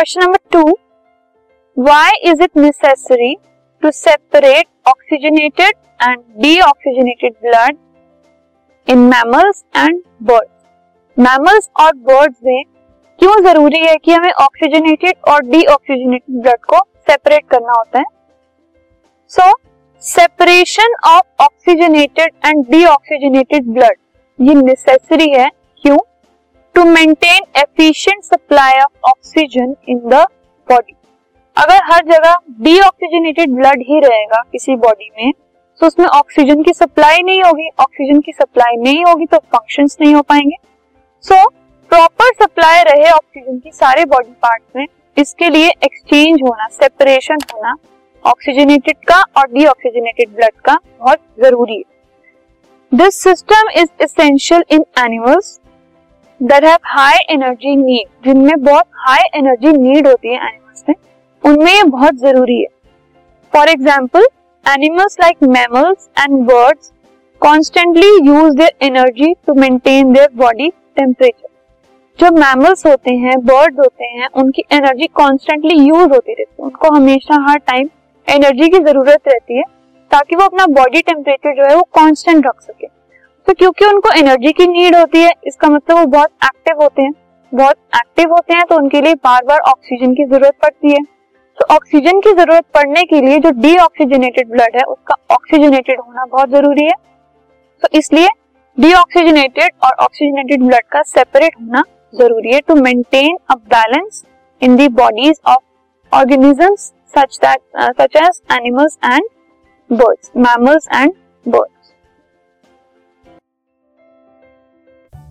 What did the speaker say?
Question number two why is it necessary to separate oxygenated and deoxygenated blood in mammals and birds mammals और birds में क्यों ज़रूरी है कि हमें ऑक्सीजनेटेड और डीऑक्सीजनेटेड ब्लड को सेपरेट करना होता है? So separation of oxygenated and deoxygenated blood ये नेसेसरी है क्यों? To maintain efficient supply of oxygen in the body अगर हर जगह डीऑक्सीजनेटेड ब्लड ही रहेगा किसी बॉडी में तो उसमें ऑक्सीजन की सप्लाई नहीं होगी। ऑक्सीजन की सप्लाई नहीं होगी तो फ़ंक्शंस नहीं हो पाएँगे। सो प्रॉपर सप्लाई रहे ऑक्सीजन की सारे बॉडी पार्ट में, इसके लिए एक्सचेंज होना सेपरेशन होना ऑक्सीजनेटेड का और डीऑक्सीजनेटेड ब्लड का बहुत ज़रूरी है। This system is essential in animals that have high energy need जिनमें बहुत हाई एनर्जी नीड होती है एनिमल्स में, उनमें ये बहुत ज़रूरी है। For example animals like mammals and birds constantly use their energy to maintain their body temperature जो मैमल्स होते हैं बर्ड्स होते हैं, उनकी एनर्जी कॉन्स्टेंटली यूज़ होती रहती है। उनको हमेशा हर टाइम एनर्जी की ज़रूरत रहती है, ताकि वो अपना बॉडी टेम्परेचर जो है वो कांस्टेंट रख सके। तो क्योंकि उनको एनर्जी की नीड होती है इसका मतलब वो बहुत एक्टिव होते हैं। बहुत एक्टिव होते हैं तो उनके लिए बार बार ऑक्सीजन की ज़रूरत पड़ती है। तो ऑक्सीजन की ज़रूरत पड़ने के लिए जो डीऑक्सीजनेटेड ब्लड है उसका ऑक्सीजनेटेड होना बहुत ज़रूरी है। तो इसलिए डीऑक्सीजनेटेड और ऑक्सीजनेटेड ब्लड का सेपरेट होना ज़रूरी है to maintain a balance in the bodies of organisms such that uh, such as animals and birds, mammals and